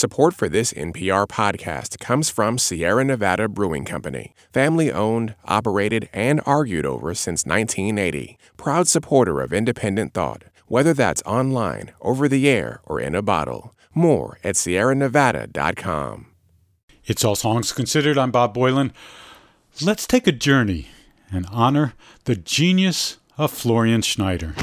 Support for this NPR podcast comes from Sierra Nevada Brewing Company, family owned, operated, and argued over since 1980. Proud supporter of independent thought, whether that's online, over the air, or in a bottle. More at sierranevada.com. It's All Songs Considered. I'm Bob Boilen. Let's take a journey and honor the genius of Florian Schneider.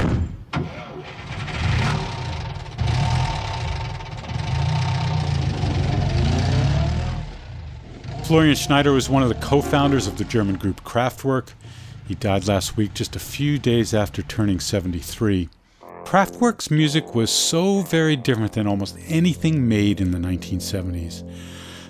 Florian Schneider was one of the co founders of the German group Kraftwerk. He died last week, just a few days after turning 73. Kraftwerk's music was so very different than almost anything made in the 1970s.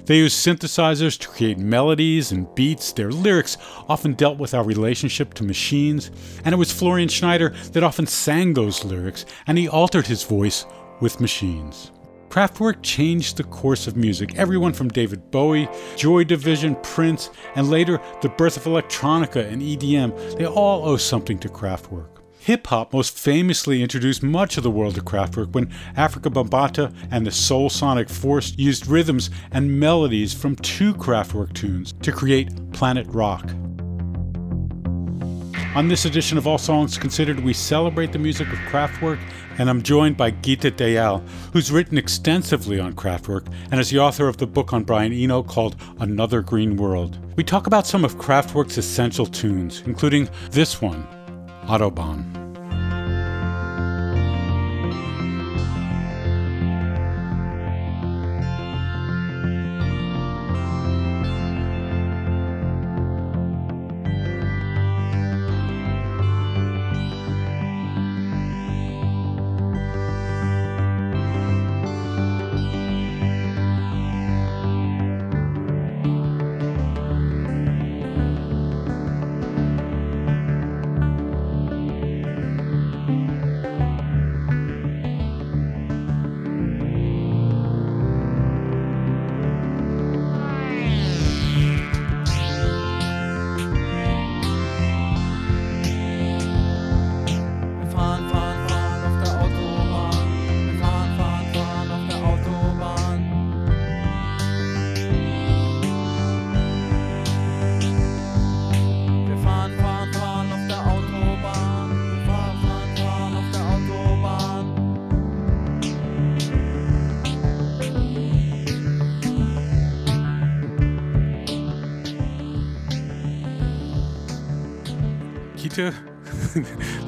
They used synthesizers to create melodies and beats. Their lyrics often dealt with our relationship to machines, and it was Florian Schneider that often sang those lyrics, and he altered his voice with machines. Kraftwerk changed the course of music. Everyone from David Bowie, Joy Division, Prince, and later the birth of electronica and EDM, they all owe something to Kraftwerk. Hip hop most famously introduced much of the world to Kraftwerk when Afrika Bambaataa and the Soul Sonic Force used rhythms and melodies from two Kraftwerk tunes to create Planet Rock. On this edition of All Songs Considered, we celebrate the music of Kraftwerk, and I'm joined by Geeta Dayal, who's written extensively on Kraftwerk and is the author of the book on Brian Eno called Another Green World. We talk about some of Kraftwerk's essential tunes, including this one, Autobahn.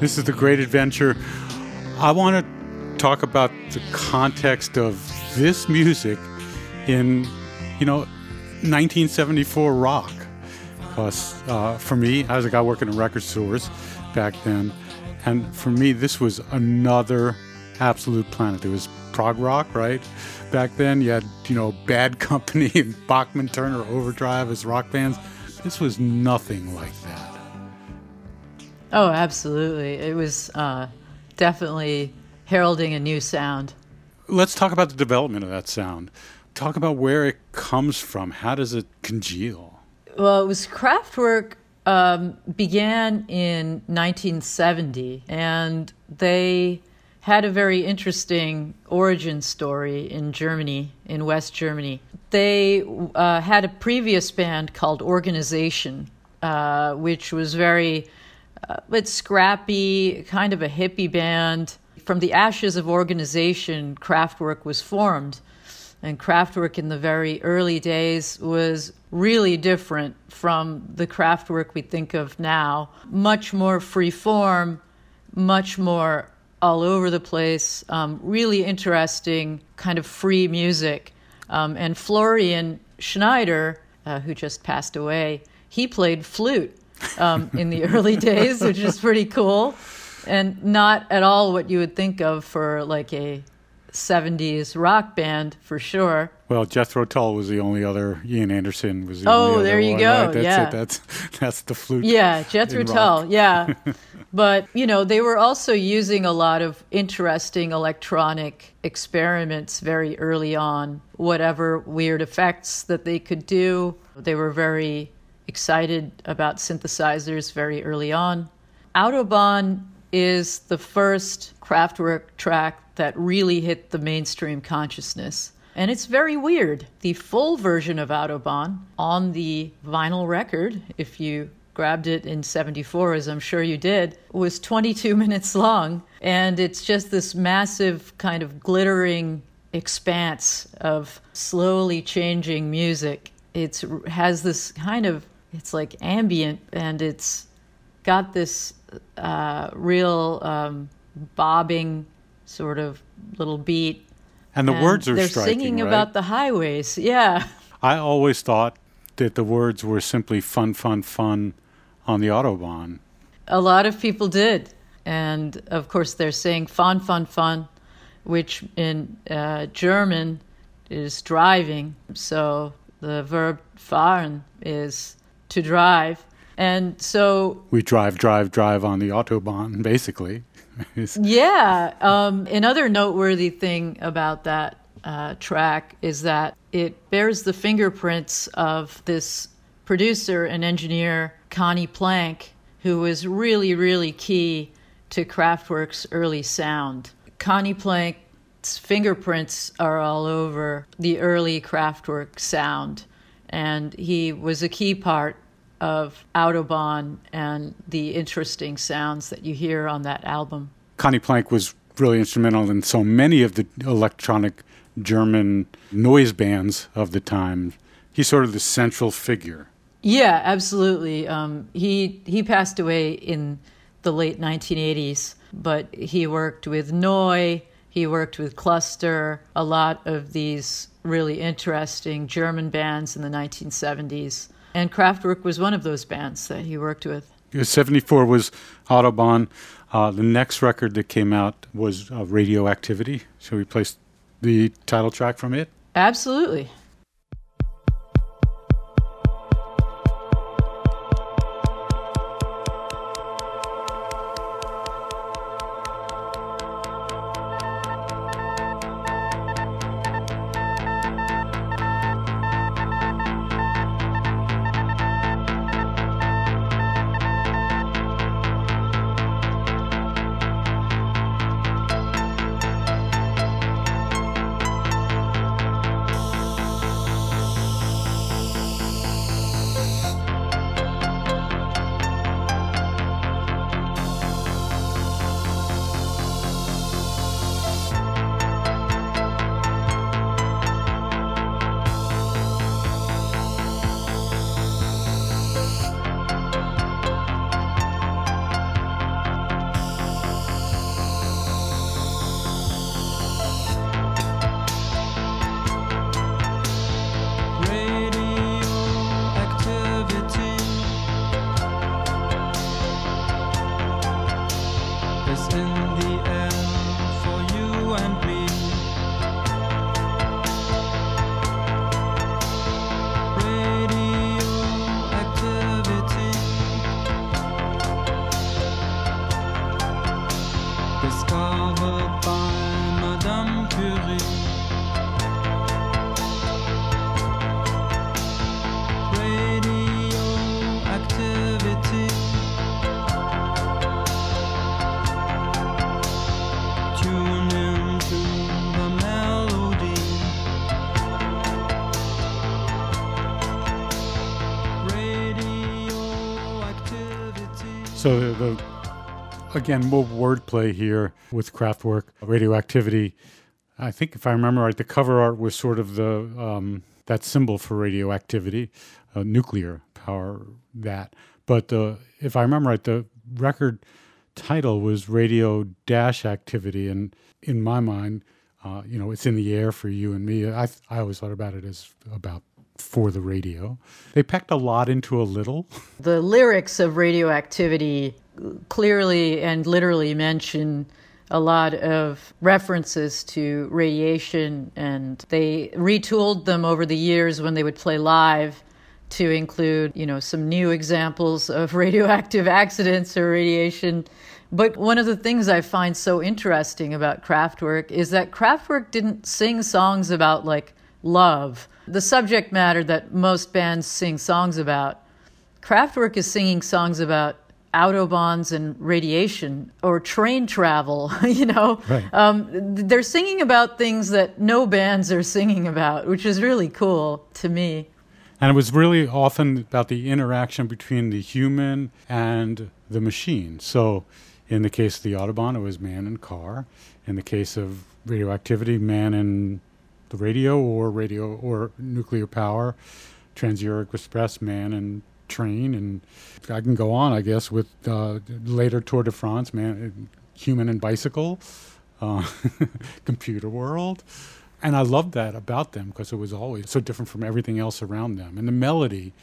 This is the great adventure. I want to talk about the context of this music in, you know, 1974 rock. Because uh, for me, I was a guy working in record stores back then, and for me, this was another absolute planet. It was prog rock, right? Back then, you had, you know, Bad Company and Bachman Turner Overdrive as rock bands. This was nothing like that. Oh, absolutely. It was uh, definitely heralding a new sound. Let's talk about the development of that sound. Talk about where it comes from. How does it congeal? Well, it was Kraftwerk um, began in 1970, and they had a very interesting origin story in Germany, in West Germany. They uh, had a previous band called Organization, uh, which was very uh, it's scrappy, kind of a hippie band. From the ashes of organization, Kraftwerk was formed. And Kraftwerk in the very early days was really different from the Kraftwerk we think of now. Much more free form, much more all over the place, um, really interesting, kind of free music. Um, and Florian Schneider, uh, who just passed away, he played flute um, in the early days, which is pretty cool, and not at all what you would think of for like a 70s rock band for sure. Well, Jethro Tull was the only other. Ian Anderson was the only one. oh, there you one, go. Right? That's yeah, it. That's that's the flute. Yeah, Jethro Tull. Yeah, but you know they were also using a lot of interesting electronic experiments very early on. Whatever weird effects that they could do, they were very excited about synthesizers very early on. Autobahn is the first Kraftwerk track that really hit the mainstream consciousness. And it's very weird. The full version of Autobahn on the vinyl record, if you grabbed it in 74, as I'm sure you did, was 22 minutes long. And it's just this massive kind of glittering expanse of slowly changing music. It has this kind of, it's like ambient and it's got this uh, real um, bobbing sort of little beat. And the and words are they're striking, singing right? about the highways. Yeah. I always thought that the words were simply fun, fun, fun on the Autobahn. A lot of people did. And of course, they're saying fun, fun, fun, which in uh, German is driving. So the verb fahren is to drive. And so, We drive, drive, drive on the Autobahn, basically. yeah, um, another noteworthy thing about that uh, track is that it bears the fingerprints of this producer and engineer, Conny Plank, who was really, really key to Kraftwerk's early sound. Conny Plank's fingerprints are all over the early Kraftwerk sound, and he was a key part of Autobahn and the interesting sounds that you hear on that album. Conny Plank was really instrumental in so many of the electronic German noise bands of the time. He's sort of the central figure. Yeah, absolutely. Um, he he passed away in the late 1980s, but he worked with Neu, he worked with Cluster, a lot of these really interesting German bands in the 1970s. And Kraftwerk was one of those bands that he worked with. 74 was Autobahn. Uh, the next record that came out was uh, Radioactivity. Shall we play the title track from it? Absolutely. Again more wordplay here with Kraftwerk radioactivity. I think if I remember right, the cover art was sort of the um, that symbol for radioactivity, uh, nuclear power. That, but uh, if I remember right, the record title was Radio Dash Activity, and in my mind, uh, you know, it's in the air for you and me. I I always thought about it as about for the radio. They packed a lot into a little. The lyrics of Radioactivity clearly and literally mention a lot of references to radiation, and they retooled them over the years when they would play live to include, you know, some new examples of radioactive accidents or radiation. But one of the things I find so interesting about Kraftwerk is that Kraftwerk didn't sing songs about like love, the subject matter that most bands sing songs about. Kraftwerk is singing songs about autobahns and radiation or train travel, you know. Right. Um, they're singing about things that no bands are singing about, which is really cool to me. And it was really often about the interaction between the human and the machine. So, in the case of the Autobahn, it was man and car. In the case of radioactivity, man and the radio or radio or nuclear power. Trans-Europe Express, man and train. And I can go on, I guess, with uh, later Tour de France, man, human and bicycle, uh, computer world. And I loved that about them because it was always so different from everything else around them. And the melody,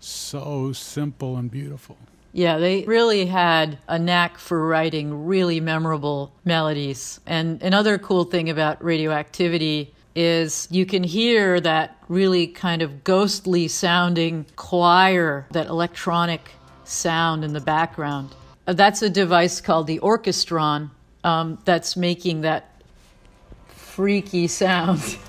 so simple and beautiful. Yeah, they really had a knack for writing really memorable melodies. And another cool thing about radioactivity is you can hear that really kind of ghostly sounding choir, that electronic sound in the background. Uh, That's a device called the orchestron um, that's making that freaky sound. That's.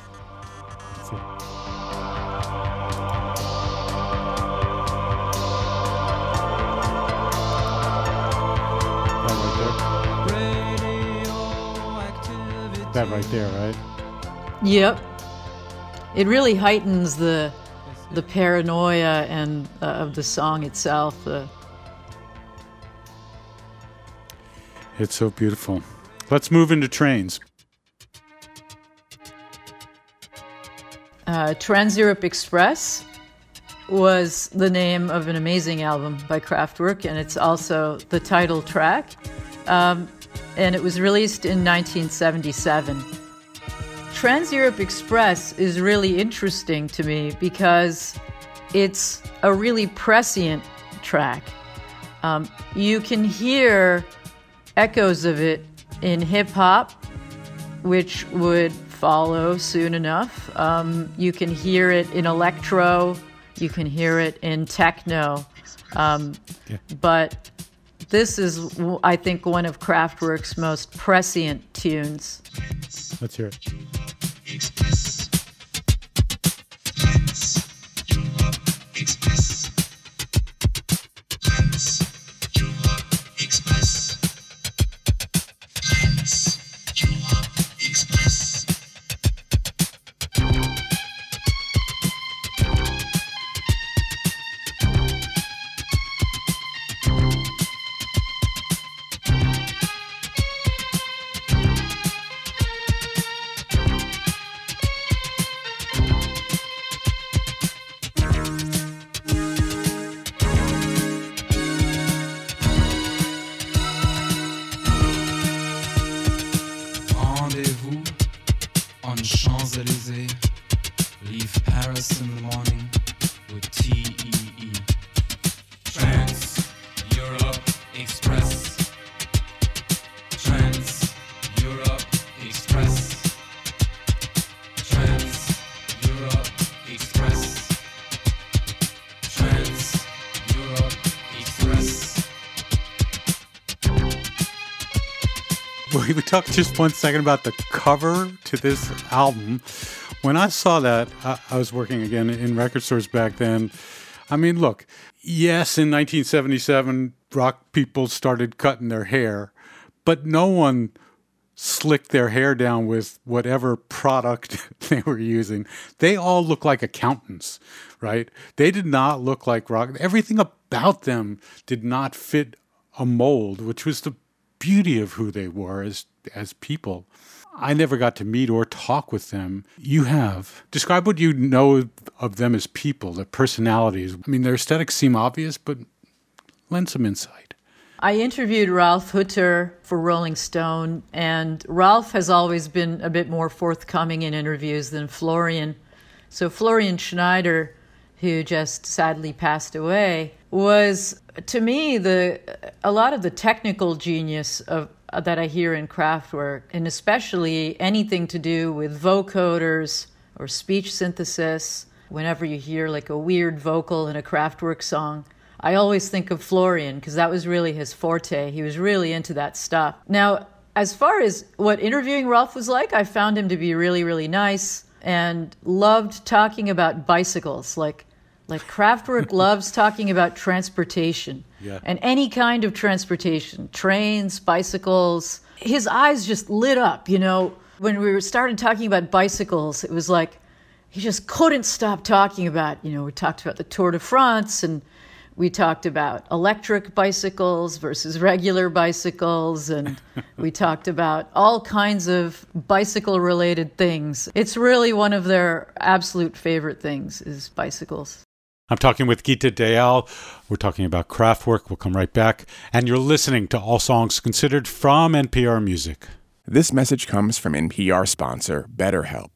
That right there. That right there, right? Yep. It really heightens the the paranoia and uh, of the song itself. Uh, It's so beautiful. Let's move into trains. uh, Trans Europe Express was the name of an amazing album by Kraftwerk, and it's also the title track. Um, and it was released in 1977. Trans Europe Express is really interesting to me because it's a really prescient track. Um, you can hear echoes of it in hip hop, which would follow soon enough. Um, you can hear it in electro, you can hear it in techno. Um, Yeah. But this is, I think, one of Kraftwerk's most prescient tunes. Let's hear it. We talked just one second about the cover to this album. When I saw that, I, I was working again in record stores back then. I mean, look, yes, in 1977, rock people started cutting their hair, but no one slicked their hair down with whatever product they were using. They all looked like accountants, right? They did not look like rock. Everything about them did not fit a mold, which was the beauty of who they were as as people. I never got to meet or talk with them. You have. Describe what you know of them as people, their personalities. I mean, their aesthetics seem obvious, but lend some insight. I interviewed Ralf Hütter for Rolling Stone, and Ralf has always been a bit more forthcoming in interviews than Florian. So, Florian Schneider, who just sadly passed away, was to me the a lot of the technical genius of that I hear in Kraftwerk, and especially anything to do with vocoders or speech synthesis. Whenever you hear like a weird vocal in a Kraftwerk song, I always think of Florian because that was really his forte. He was really into that stuff. Now, as far as what interviewing Ralf was like, I found him to be really, really nice and loved talking about bicycles. Like Like Kraftwerk loves talking about transportation Yeah. and any kind of transportation, trains, bicycles. His eyes just lit up, you know. When we started talking about bicycles, it was like he just couldn't stop talking about, you know, we talked about the Tour de France and we talked about electric bicycles versus regular bicycles and we talked about all kinds of bicycle related things. It's really one of their absolute favorite things is bicycles. I'm talking with Geeta Dayal. We're talking about Kraftwerk. We'll come right back. And you're listening to All Songs Considered from NPR Music. This message comes from NPR sponsor BetterHelp,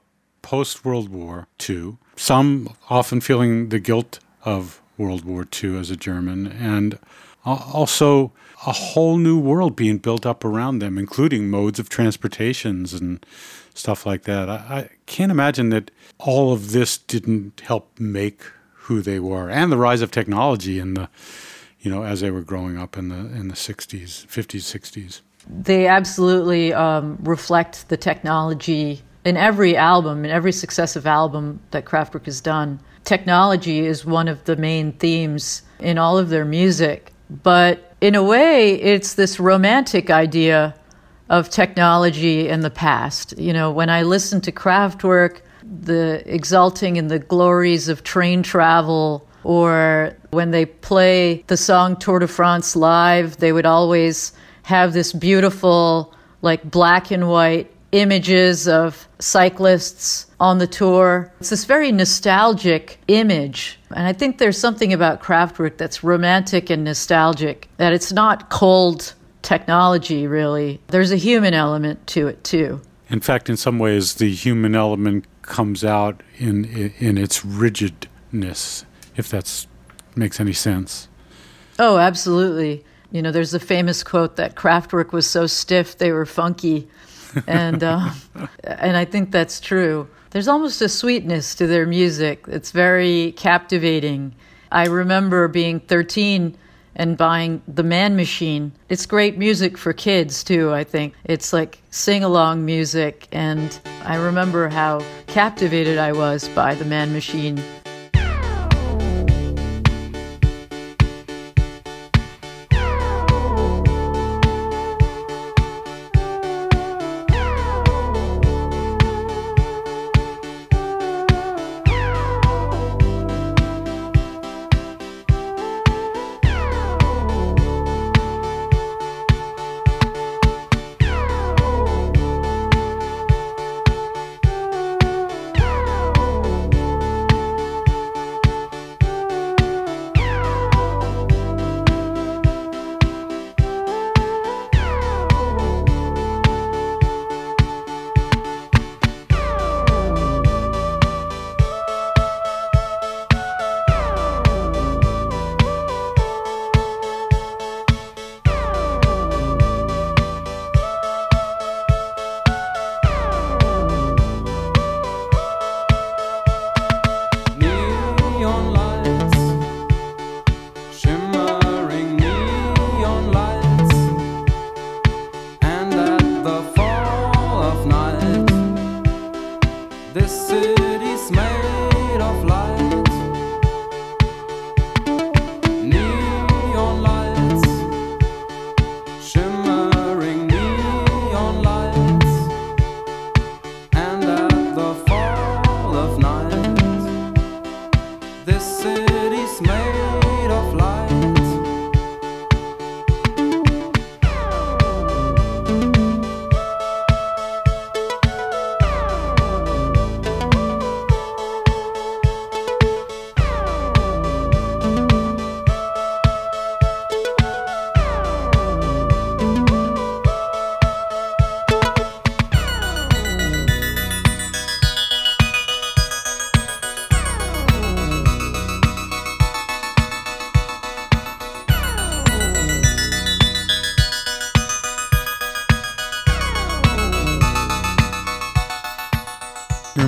post World War II, some often feeling the guilt of World War II as a German, and also a whole new world being built up around them, including modes of transportations and stuff like that. I, I can't imagine that all of this didn't help make who they were and the rise of technology in the you know as they were growing up in the in the 60s 50s 60s They absolutely um, reflect the technology in every album, in every successive album that Kraftwerk has done. Technology is one of the main themes in all of their music. But in a way, it's this romantic idea of technology in the past. You know, when I listen to Kraftwerk, the exulting in the glories of train travel, or when they play the song Tour de France live, they would always have this beautiful, like black and white images of cyclists on the tour. It's this very nostalgic image. And I think there's something about Kraftwerk that's romantic and nostalgic, that it's not cold technology, really. There's a human element to it, too. In fact, in some ways, the human element comes out in in, in its rigidness, if that makes any sense. Oh, absolutely. You know, there's a famous quote that Kraftwerk was so stiff they were funky, and uh, and I think that's true. There's almost a sweetness to their music. It's very captivating. I remember being 13 and buying The Man Machine. It's great music for kids too, I think. It's like sing along music and I remember how captivated I was by The Man Machine.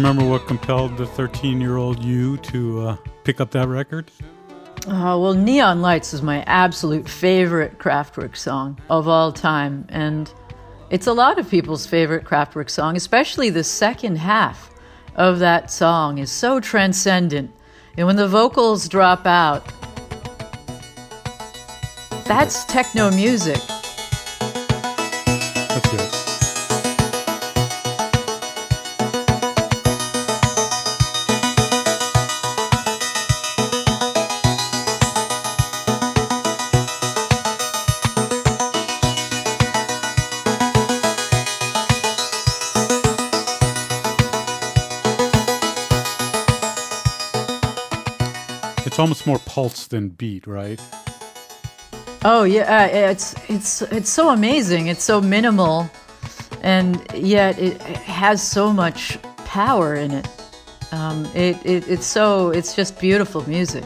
Remember what compelled the 13 year old you to uh, pick up that record? Uh, well, Neon Lights is my absolute favorite Kraftwerk song of all time. And it's a lot of people's favorite Kraftwerk song, especially the second half of that song is so transcendent. And when the vocals drop out, that's techno music. It's more pulse than beat, right? Oh yeah, uh, it's it's it's so amazing. It's so minimal, and yet it has so much power in it. Um, it, it it's so it's just beautiful music.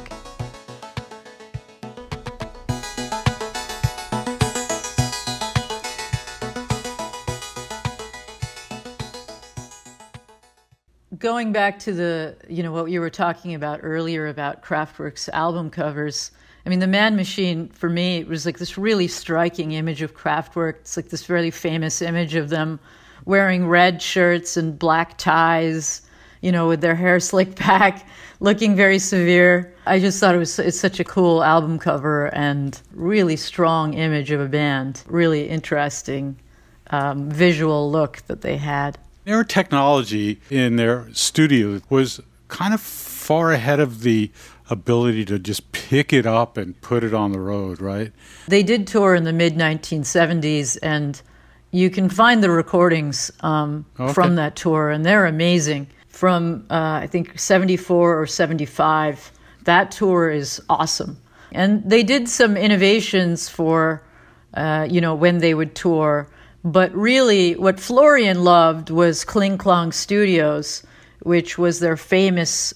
Going back to the you know what you were talking about earlier about Kraftwerk's album covers. I mean, the Man Machine for me was like this really striking image of Kraftwerk. It's like this really famous image of them wearing red shirts and black ties, you know, with their hair slicked back, looking very severe. I just thought it was it's such a cool album cover and really strong image of a band. Really interesting um, visual look that they had. Their technology in their studio was kind of far ahead of the ability to just pick it up and put it on the road, right? They did tour in the mid 1970s, and you can find the recordings um, Okay. from that tour, and they're amazing. From uh, I think 74 or 75, that tour is awesome. And they did some innovations for, uh, you know, when they would tour. But really, what Florian loved was Kling Klang Studios, which was their famous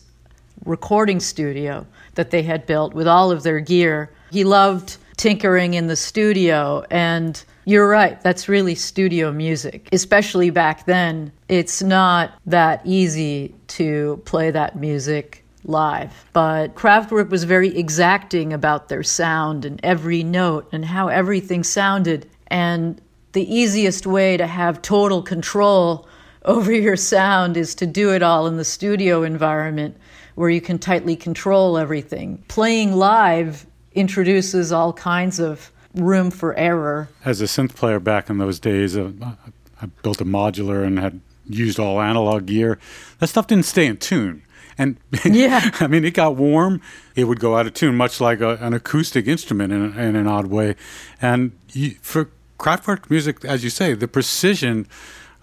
recording studio that they had built with all of their gear. He loved tinkering in the studio, and you're right, that's really studio music. Especially back then, it's not that easy to play that music live. But Kraftwerk was very exacting about their sound and every note and how everything sounded. And the easiest way to have total control over your sound is to do it all in the studio environment where you can tightly control everything. Playing live introduces all kinds of room for error. As a synth player back in those days, uh, I built a modular and had used all analog gear. That stuff didn't stay in tune. And Yeah. I mean, it got warm, it would go out of tune, much like a, an acoustic instrument in, in an odd way. And you, for Kraftwerk music, as you say, the precision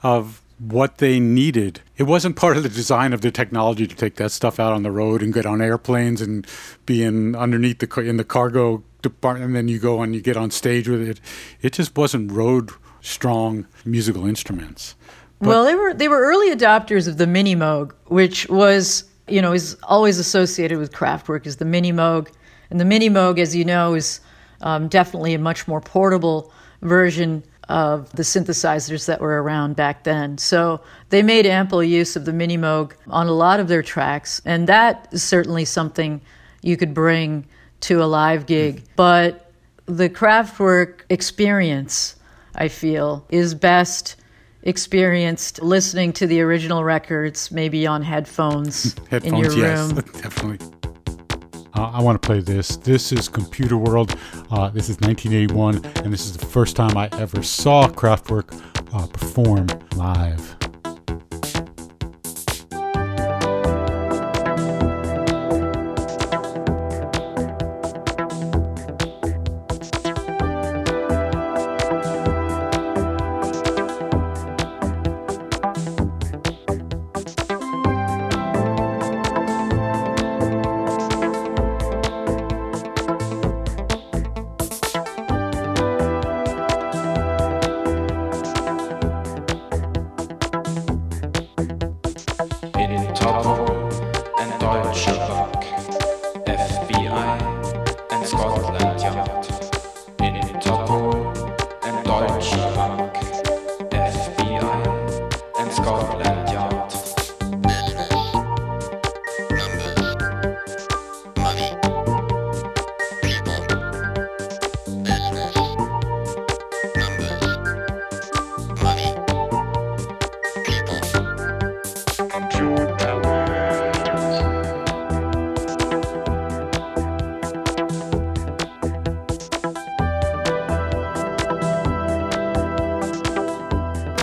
of what they needed. It wasn't part of the design of the technology to take that stuff out on the road and get on airplanes and be in underneath the in the cargo department, and then you go and you get on stage with it. It just wasn't road strong musical instruments. well, they were they were early adopters of the Mini Moog, which was you know is always associated with Kraftwerk is the Mini Moog, and the Mini Moog, as you know, is um, definitely a much more portable version of the synthesizers that were around back then. So they made ample use of the Mini Moog on a lot of their tracks, and that is certainly something you could bring to a live gig. Mm-hmm. But the Kraftwerk experience, I feel, is best experienced listening to the original records, maybe on headphones, in your Headphones, yes, room. definitely. Uh, I want to play this. This is Computer World. Uh, this is 1981, and this is the first time I ever saw Kraftwerk uh, perform live.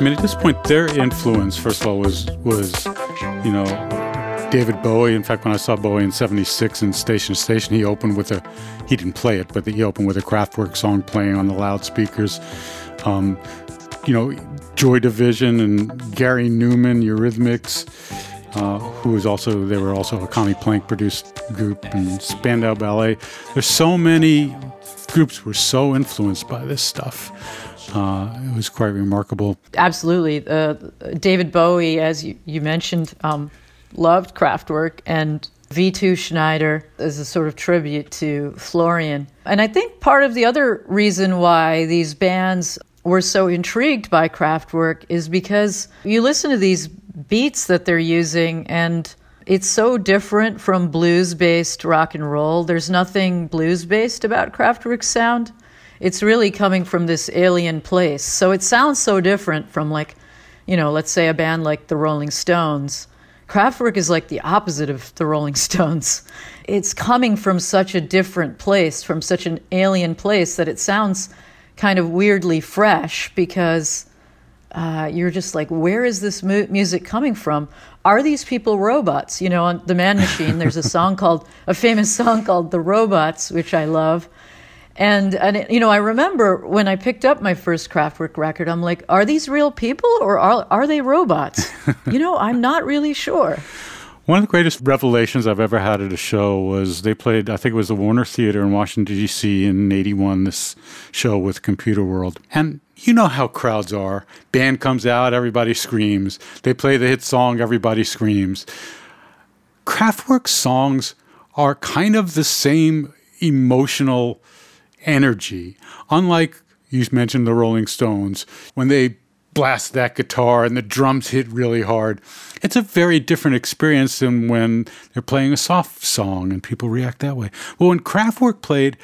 Mean, at this point, their influence, first of all, was was you know David Bowie. In fact, when I saw Bowie in '76 in Station Station, he opened with a he didn't play it, but he opened with a Kraftwerk song playing on the loudspeakers. Um, you know, Joy Division and Gary Numan, Eurythmics, uh, who was also they were also a Conny Plank produced group and Spandau Ballet. There's so many groups were so influenced by this stuff. Uh, it was quite remarkable. Absolutely. Uh, David Bowie, as you, you mentioned, um, loved Kraftwerk, and V2 Schneider is a sort of tribute to Florian. And I think part of the other reason why these bands were so intrigued by Kraftwerk is because you listen to these beats that they're using and it's so different from blues based rock and roll. There's nothing blues based about Kraftwerk's sound. It's really coming from this alien place. So it sounds so different from, like, you know, let's say a band like the Rolling Stones. Kraftwerk is like the opposite of the Rolling Stones. It's coming from such a different place, from such an alien place, that it sounds kind of weirdly fresh because uh, you're just like, where is this mu- music coming from? Are these people robots? You know, on The Man Machine, there's a song called, a famous song called The Robots, which I love. And, and it, you know, I remember when I picked up my first Kraftwerk record, I'm like, are these real people or are, are they robots? you know, I'm not really sure. One of the greatest revelations I've ever had at a show was they played, I think it was the Warner Theater in Washington, D.C. in 81, this show with Computer World. And you know how crowds are. Band comes out, everybody screams. They play the hit song, everybody screams. Kraftwerk songs are kind of the same emotional energy. Unlike you mentioned the Rolling Stones, when they blast that guitar and the drums hit really hard, it's a very different experience than when they're playing a soft song and people react that way. Well, when Kraftwerk played,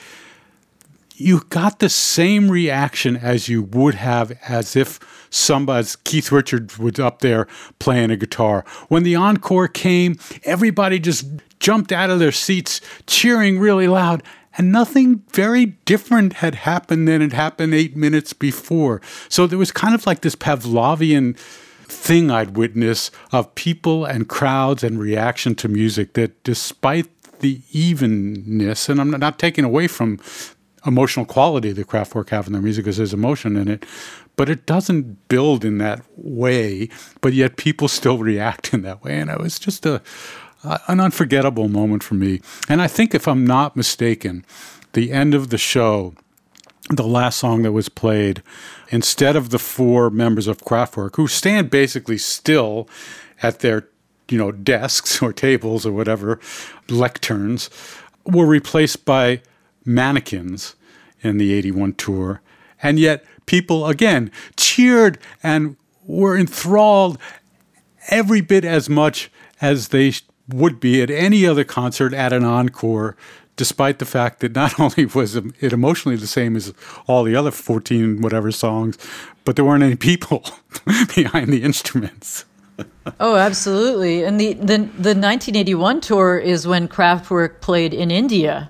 you got the same reaction as you would have as if somebody, Keith Richards was up there playing a guitar. When the encore came, everybody just jumped out of their seats, cheering really loud and nothing very different had happened than had happened eight minutes before. So there was kind of like this Pavlovian thing I'd witness of people and crowds and reaction to music that despite the evenness, and I'm not taking away from emotional quality the Kraftwerk have in their music because there's emotion in it, but it doesn't build in that way, but yet people still react in that way. And it was just a, Uh, an unforgettable moment for me. And I think, if I'm not mistaken, the end of the show, the last song that was played, instead of the four members of Kraftwerk, who stand basically still at their you know desks or tables or whatever lecterns, were replaced by mannequins in the 81 tour. And yet people again cheered and were enthralled every bit as much as they would be at any other concert at an encore, despite the fact that not only was it emotionally the same as all the other 14 whatever songs, but there weren't any people behind the instruments. oh, absolutely. And the, the, the 1981 tour is when Kraftwerk played in India.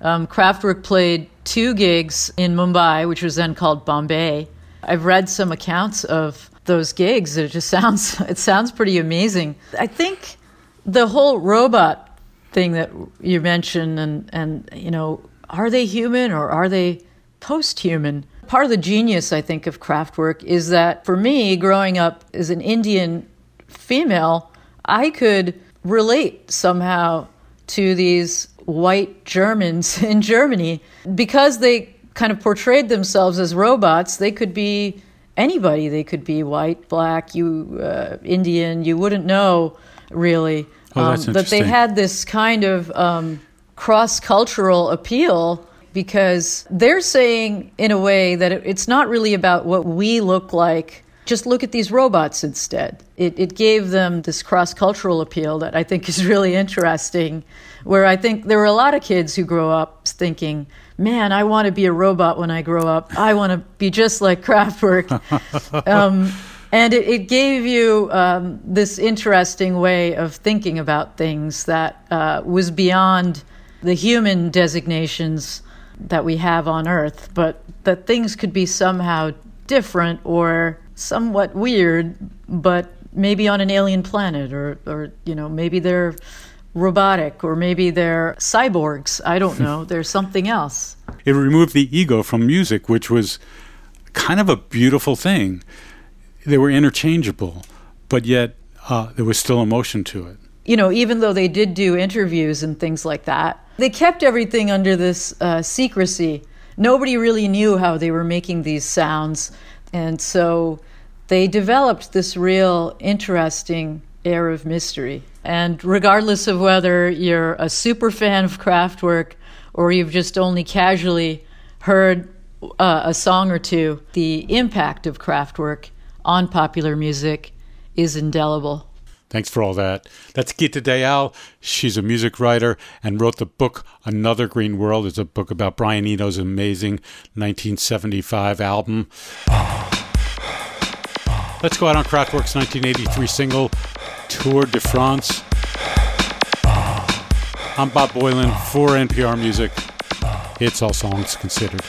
Um, Kraftwerk played two gigs in Mumbai, which was then called Bombay. I've read some accounts of those gigs. It just sounds it sounds pretty amazing. I think the whole robot thing that you mentioned and and you know are they human or are they post-human? Part of the genius i think of Kraftwerk is that for me growing up as an indian female i could relate somehow to these white germans in germany. Because they kind of portrayed themselves as robots they could be anybody. They could be white black you uh, indian you wouldn't know really Oh, um, that they had this kind of um, cross cultural appeal because they're saying, in a way, that it, it's not really about what we look like. Just look at these robots instead. It, it gave them this cross cultural appeal that I think is really interesting. Where I think there were a lot of kids who grow up thinking, man, I want to be a robot when I grow up. I want to be just like Kraftwerk. um, and it, it gave you um, this interesting way of thinking about things that uh, was beyond the human designations that we have on Earth, but that things could be somehow different or somewhat weird, but maybe on an alien planet, or, or you know, maybe they're robotic, or maybe they're cyborgs. I don't know. There's something else. It removed the ego from music, which was kind of a beautiful thing. They were interchangeable, but yet uh, there was still emotion to it. You know, even though they did do interviews and things like that, they kept everything under this uh, secrecy. Nobody really knew how they were making these sounds. And so they developed this real interesting air of mystery. And regardless of whether you're a super fan of Kraftwerk or you've just only casually heard uh, a song or two, the impact of Kraftwerk on popular music is indelible. Thanks for all that. That's Geeta Dayal. She's a music writer and wrote the book Another Green World. It's a book about Brian Eno's amazing 1975 album. Let's go out on Kraftwerk's 1983 single, Tour de France. I'm Bob Boilen for NPR Music. It's All Songs Considered.